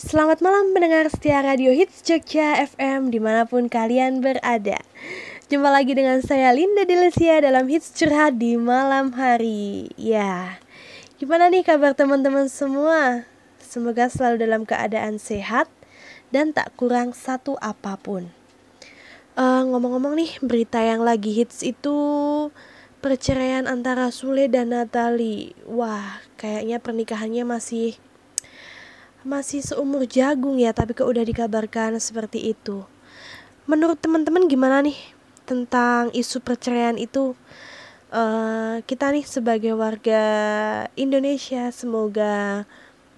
Selamat malam pendengar setia Radio Hits Jogja FM di mana pun kalian berada. Jumpa lagi dengan saya Linda Delesia dalam Hits Curhat di malam hari. Ya, gimana nih kabar teman-teman semua? Semoga selalu dalam keadaan sehat dan tak kurang satu apa pun. Uh, Ngomong-ngomong nih, berita yang lagi hits itu perceraian antara Sule dan Natali Wah, kayaknya pernikahannya masih masih seumur jagung ya tapi kok udah dikabarkan seperti itu. Menurut teman-teman gimana nih tentang isu perceraian itu? Uh, kita nih sebagai warga Indonesia semoga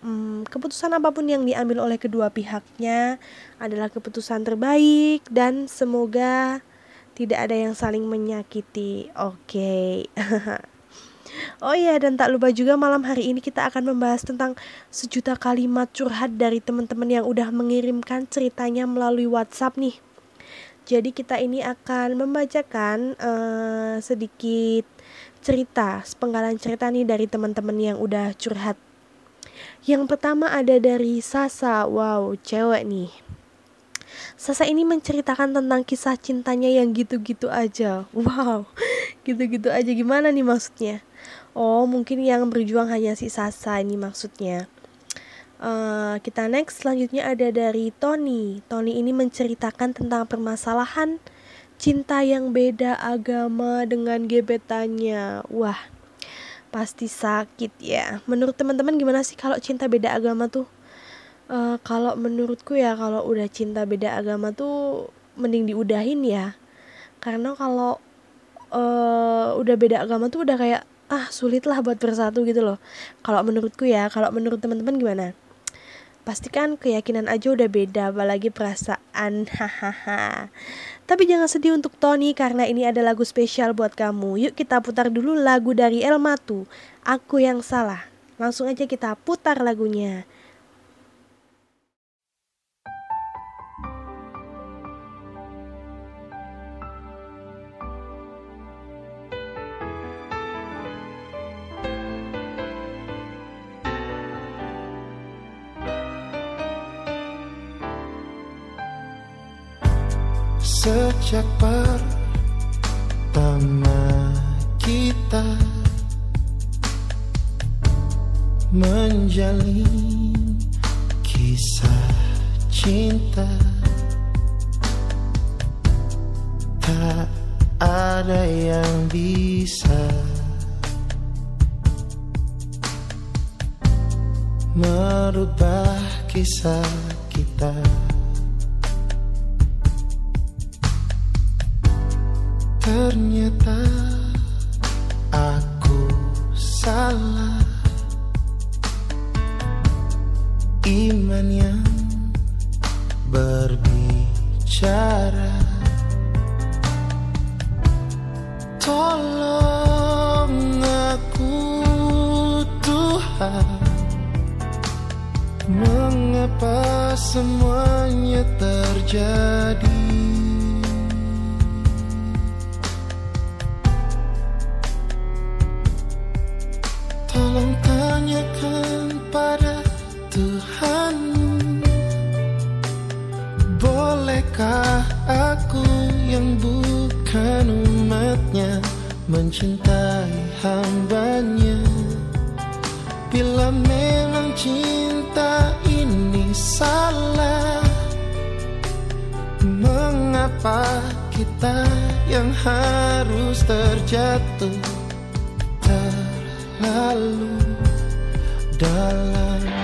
um, keputusan apa pun yang diambil oleh kedua pihaknya adalah keputusan terbaik dan semoga tidak ada yang saling menyakiti. Oke. okay. Oh iya dan tak lupa juga malam hari ini kita akan membahas tentang sejuta kalimat curhat dari teman-teman yang udah mengirimkan ceritanya melalui WhatsApp nih. Jadi kita ini akan membacakan uh, sedikit cerita, sepenggalan cerita nih dari teman-teman yang udah curhat. Yang pertama ada dari Sasa, wow cewek nih. Sasa ini menceritakan tentang kisah cintanya yang gitu-gitu aja. Wow, gitu-gitu aja gimana nih maksudnya? Oh, mungkin yang berjuang hanya si Sasa ini maksudnya. Uh, kita next selanjutnya ada dari Tony. Tony ini menceritakan tentang permasalahan cinta yang beda agama dengan gebetannya. Wah, pasti sakit ya. Menurut teman-teman gimana sih kalau cinta beda agama tuh? Uh, kalau menurutku ya kalau udah cinta beda agama tuh mending diudahin ya. Karena kalau uh, udah beda agama tuh udah kayak ah sulit lah buat bersatu gitu loh. Kalau menurutku ya kalau menurut teman-teman gimana? Pastikan keyakinan aja udah beda apalagi perasaan. Hahaha. Tapi jangan sedih untuk Tony karena ini ada lagu spesial buat kamu. Yuk kita putar dulu lagu dari El Matu aku yang salah. Langsung aja kita putar lagunya Sejak pertama kita menjalin kisah cinta Tak ada yang bisa Merubah kisah kita Ternyata aku salah. Iman yang berbicara. Tolong aku Tuhan. Mengapa semuanya terjadi mencintai hambanya. Bila memang cinta ini salah Mengapa kita yang harus terjatuh Terlalu dalam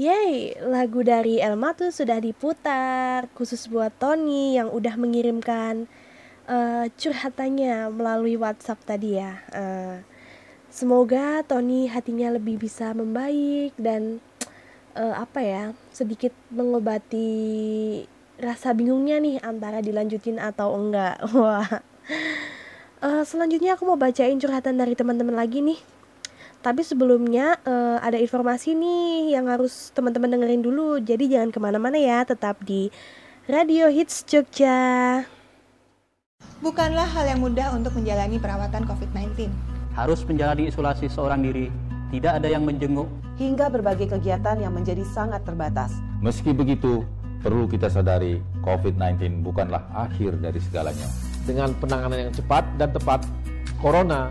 Yeay, lagu dari Elma tuh sudah diputar khusus buat Tony yang udah mengirimkan uh, curhatannya melalui WhatsApp tadi ya. Uh, semoga Tony hatinya lebih bisa membaik dan uh, apa ya sedikit mengobati rasa bingungnya nih antara dilanjutin atau enggak. Wah. Uh, selanjutnya aku mau bacain curhatan dari teman-teman lagi nih. Tapi sebelumnya uh, ada informasi nih yang harus teman-teman dengerin dulu. Jadi jangan ke mana-mana ya, tetap di Radio Hits Jogja. Bukanlah hal yang mudah untuk menjalani perawatan COVID-19. Harus menjalani isolasi seorang diri, tidak ada yang menjenguk. Hingga berbagai kegiatan yang menjadi sangat terbatas. Meski begitu, perlu kita sadari COVID-19 bukanlah akhir dari segalanya. Dengan penanganan yang cepat dan tepat, Corona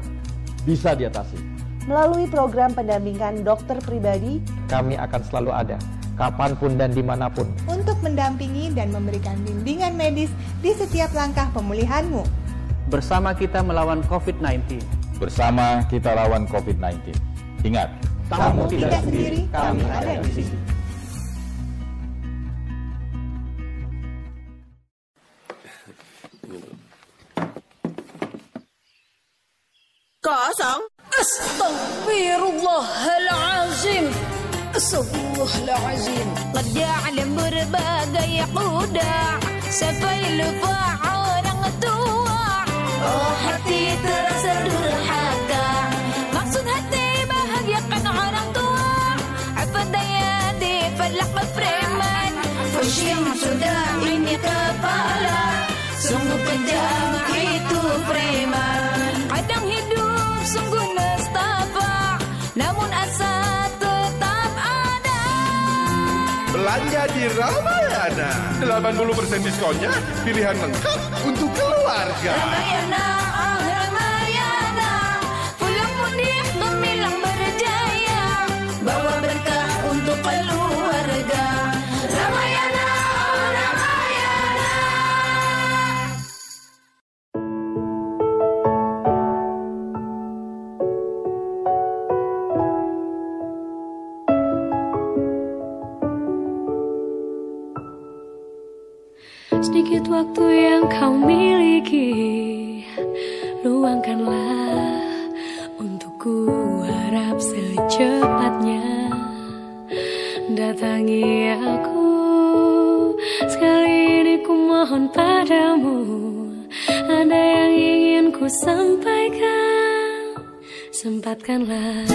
bisa diatasi. Melalui program pendampingan dokter pribadi, kami akan selalu ada, kapan pun dan di mana pun. Untuk mendampingi dan memberikan bimbingan medis di setiap langkah pemulihanmu. Bersama kita melawan COVID-19. Bersama kita lawan COVID-19. Ingat, kamu, kamu tidak sendiri, kami ada di sini. Kosong. Astaghfirullahalazim. Astaghfirullahalazim. Qad ya'lam berbagai kuda sampai lupa orang tua. Oh hati terasa durhaka. Maksud hati bahagiakan orang tua. Apa daya di falak preman. Fushim sudah ini kepala. Sungguh kejam itu preman. Kadang hidup sungguh Belanja di Ramayana, 80% diskonnya, pilihan lengkap untuk keluarga. Ramayana, Sedikit waktu yang kau miliki. Luangkanlah Untukku harap secepatnya. Datangi aku. Sekali ini ku mohon padamu. Ada yang ingin ku sampaikan? Sempatkanlah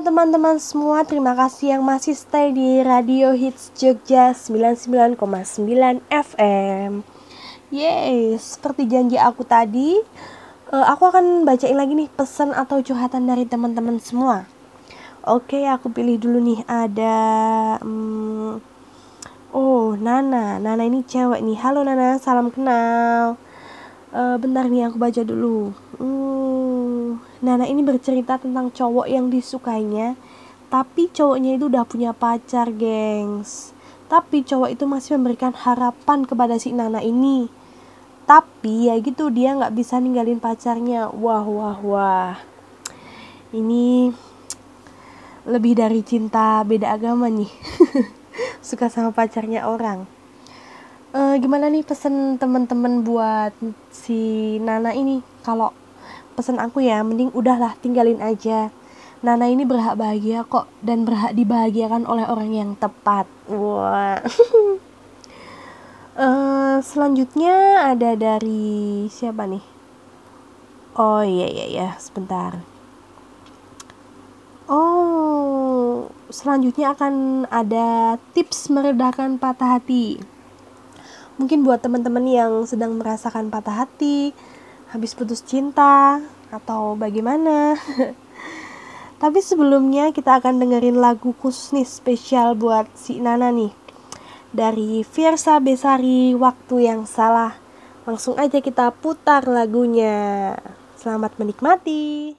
Teman-teman semua, terima kasih yang masih stay di Radio Hits Jogja 99,9 FM. Yeay, seperti janji aku tadi, uh, aku akan bacain lagi nih pesan atau curhatan dari teman-teman semua. Oke, aku pilih dulu nih ada um, Oh, Nana. Nana ini cewek nih. Halo Nana, salam kenal. Uh, bentar nih aku baca dulu. Hmm, Nana ini bercerita tentang cowok yang disukainya, tapi cowoknya itu udah punya pacar, gengs. Tapi cowok itu masih memberikan harapan kepada si Nana ini. Tapi ya gitu dia nggak bisa ninggalin pacarnya. Wah wah wah. Ini lebih dari cinta beda agama nih. Suka sama pacarnya orang. Uh, gimana nih pesen temen-temen buat si Nana ini? Kalau pesen aku ya mending udahlah tinggalin aja Nana ini berhak bahagia kok dan berhak dibahagiakan oleh orang yang tepat wah Uh, selanjutnya ada dari siapa nih? Oh iya iya iya, sebentar. Oh, selanjutnya akan ada tips meredakan patah hati. Mungkin buat teman-teman yang sedang merasakan patah hati, habis putus cinta, atau bagaimana. Tapi sebelumnya kita akan dengerin lagu khusus nih spesial buat si Nana nih dari Fiersa Besari Waktu yang Salah. Langsung aja kita putar lagunya. Selamat menikmati.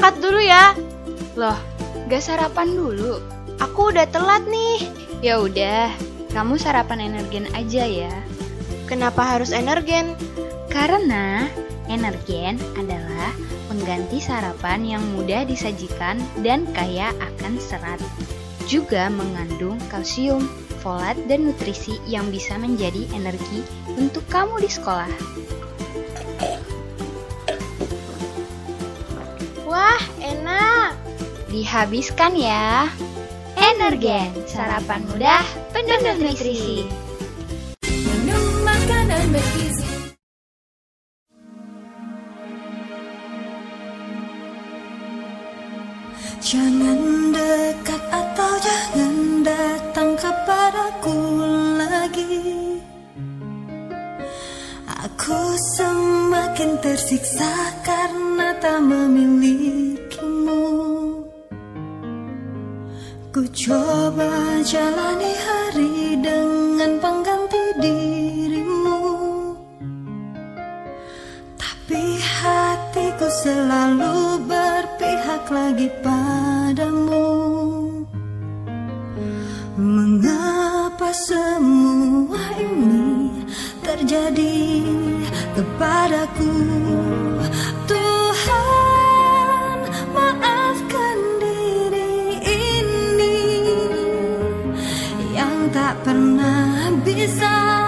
Berangkat dulu ya. Loh, gak sarapan dulu? Aku udah telat nih. Ya udah, kamu sarapan energen aja ya. Kenapa harus energen? Karena energen adalah pengganti sarapan yang mudah disajikan dan kaya akan serat. Juga mengandung kalsium, folat, dan nutrisi yang bisa menjadi energi untuk kamu di sekolah. Wah, enak. Dihabiskan ya. Energen, sarapan mudah, penuh nutrisi. Minum makanan bergizi. Jangan dekat atau jangan datang kepadaku lagi Aku semakin tersiksa karena tak memilikimu coba jalani hari dengan pengganti dirimu. Tapi hatiku selalu berpihak lagi padamu. Mengapa semua ini terjadi kepadaku pernah bisa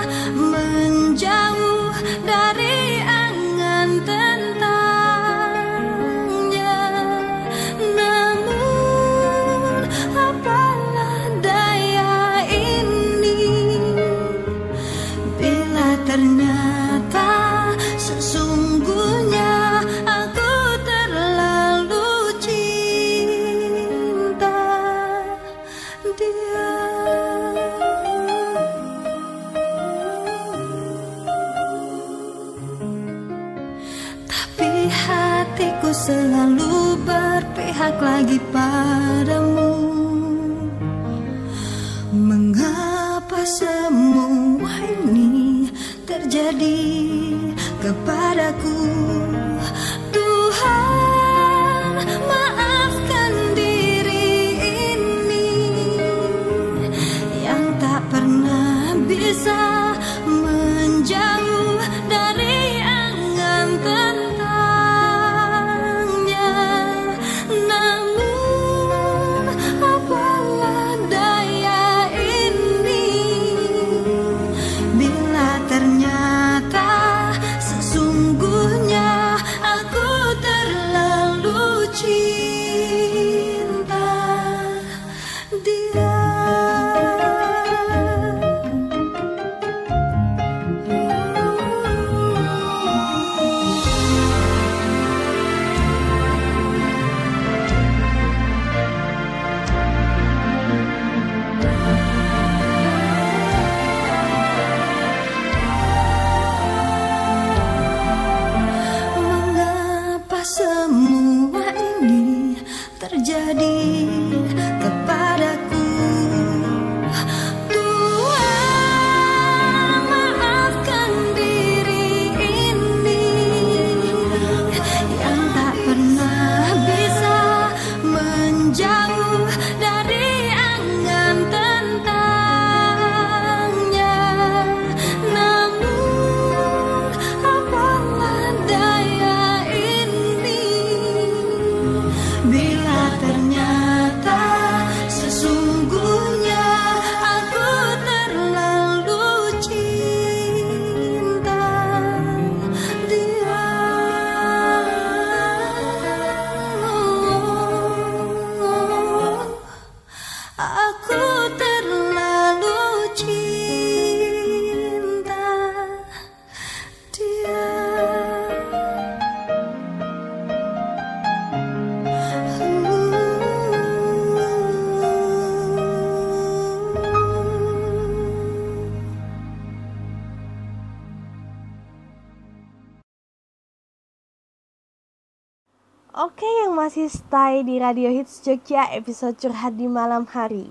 stay di Radio Hits Jogja episode curhat di malam hari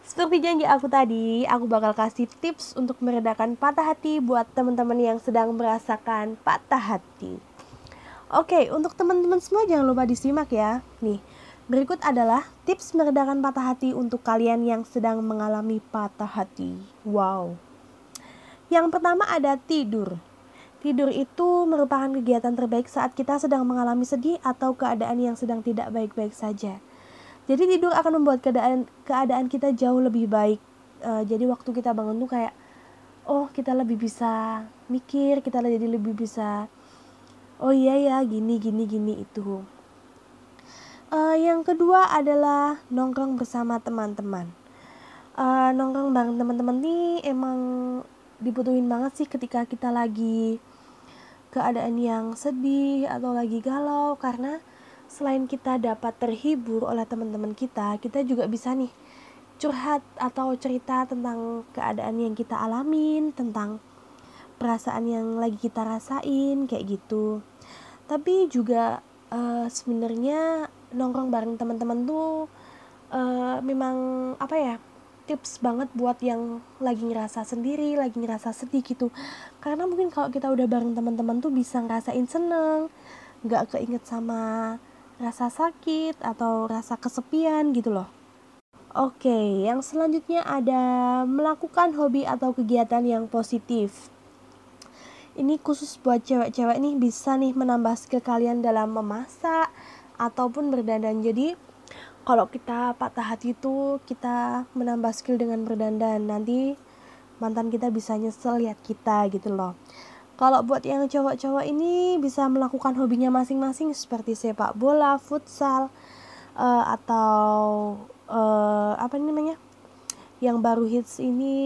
Seperti janji aku tadi, aku bakal kasih tips untuk meredakan patah hati buat teman-teman yang sedang merasakan patah hati Oke, untuk teman-teman semua jangan lupa disimak ya. Nih, berikut adalah tips meredakan patah hati untuk kalian yang sedang mengalami patah hati. Wow. Yang pertama ada tidur. Tidur itu merupakan kegiatan terbaik saat kita sedang mengalami sedih atau keadaan yang sedang tidak baik-baik saja. Jadi tidur akan membuat keadaan keadaan kita jauh lebih baik. Uh, jadi waktu kita bangun tuh kayak oh kita lebih bisa mikir, kita jadi lebih bisa oh iya ya gini gini gini itu uh, yang kedua adalah nongkrong bersama teman-teman uh, nongkrong bareng teman-teman nih emang dibutuhin banget sih ketika kita lagi keadaan yang sedih atau lagi galau karena selain kita dapat terhibur oleh teman-teman kita kita juga bisa nih curhat atau cerita tentang keadaan yang kita alamin tentang perasaan yang lagi kita rasain kayak gitu. Tapi juga uh, sebenarnya nongkrong bareng teman-teman tuh uh, memang apa ya tips banget buat yang lagi ngerasa sendiri, lagi ngerasa sedih gitu. Karena mungkin kalau kita udah bareng teman-teman tuh bisa ngerasain seneng, nggak keinget sama rasa sakit atau rasa kesepian gitu loh. Oke, yang selanjutnya ada melakukan hobi atau kegiatan yang positif ini khusus buat cewek-cewek nih bisa nih menambah skill kalian dalam memasak ataupun berdandan jadi kalau kita patah hati itu kita menambah skill dengan berdandan nanti mantan kita bisa nyesel lihat kita gitu loh kalau buat yang cowok-cowok ini bisa melakukan hobinya masing-masing seperti sepak bola, futsal, uh, atau uh, apa namanya? Yang baru hits ini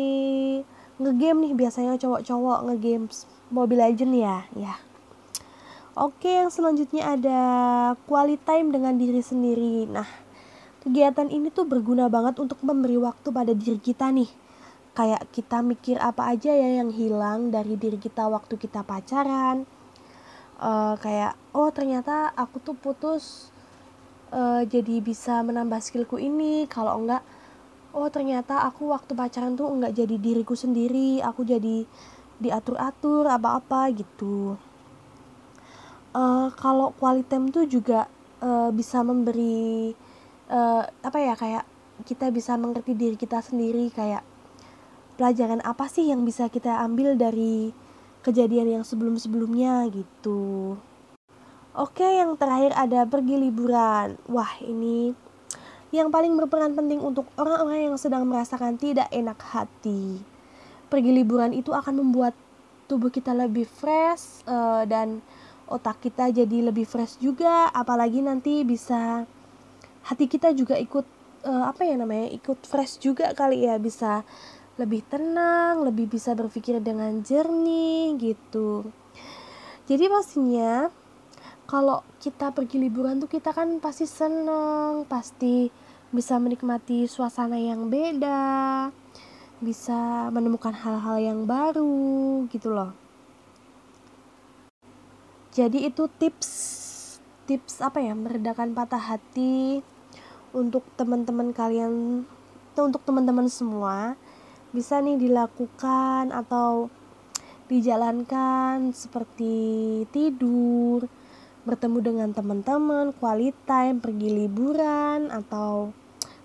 ngegame nih biasanya cowok-cowok ngegames Mobile Legend ya ya Oke yang selanjutnya ada quality time dengan diri sendiri Nah kegiatan ini tuh berguna banget untuk memberi waktu pada diri kita nih. Kayak kita mikir apa aja ya yang hilang dari diri kita waktu kita pacaran. Uh, Kayak oh ternyata aku tuh putus uh, jadi bisa menambah skillku ini. Kalau enggak oh ternyata aku waktu pacaran tuh enggak jadi diriku sendiri. Aku jadi diatur-atur apa-apa gitu. Uh, kalau quality time tuh juga uh, bisa memberi uh, apa ya kayak kita bisa mengerti diri kita sendiri kayak pelajaran apa sih yang bisa kita ambil dari kejadian yang sebelum-sebelumnya gitu. Oke, yang terakhir ada pergi liburan. Wah, ini yang paling berperan penting untuk orang-orang yang sedang merasakan tidak enak hati pergi liburan itu akan membuat tubuh kita lebih fresh uh, dan otak kita jadi lebih fresh juga apalagi nanti bisa hati kita juga ikut uh, apa ya namanya ikut fresh juga kali ya bisa lebih tenang lebih bisa berpikir dengan jernih gitu. Jadi pastinya kalau kita pergi liburan tuh kita kan pasti seneng pasti bisa menikmati suasana yang beda bisa menemukan hal-hal yang baru gitu loh. Jadi itu tips tips apa ya meredakan patah hati untuk teman-teman kalian untuk teman-teman semua bisa nih dilakukan atau dijalankan seperti tidur bertemu dengan teman-teman quality time pergi liburan atau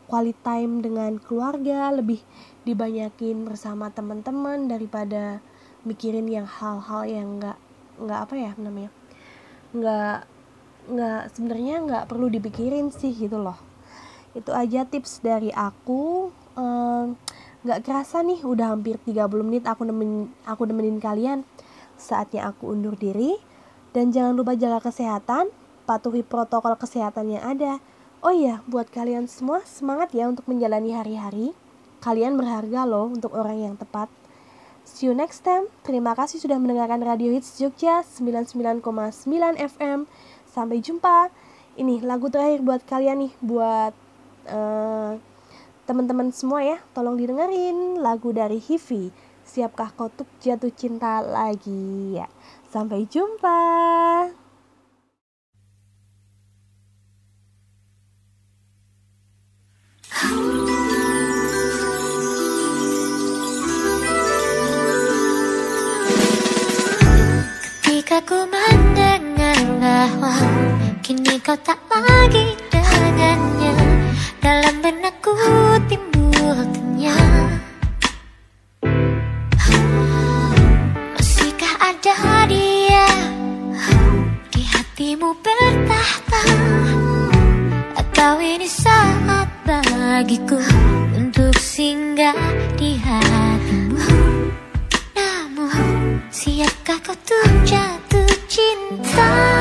quality time dengan keluarga lebih dibanyakin bersama teman-teman daripada mikirin yang hal-hal yang nggak nggak apa ya namanya nggak nggak sebenarnya nggak perlu dipikirin sih gitu loh itu aja tips dari aku nggak um, kerasa nih udah hampir 30 menit aku nemenin aku nemenin kalian saatnya aku undur diri dan jangan lupa jaga kesehatan patuhi protokol kesehatan yang ada Oh iya, buat kalian semua semangat ya untuk menjalani hari-hari. Kalian berharga loh untuk orang yang tepat. See you next time. Terima kasih sudah mendengarkan Radio Hits Jogja 99,9 FM. Sampai jumpa. Ini lagu terakhir buat kalian nih, buat uh, teman-teman semua ya. Tolong didengerin lagu dari Hivi. Siapkah kau untuk jatuh cinta lagi ya? Sampai jumpa. Ketika ku mendengar Kini kau tak lagi benakku timbul tanya Masihkah ada dia Di hatimu bertahta? Atau ini saat bagiku Untuk singgah di hatimu? Namun siapkah kau tuh jatuh cinta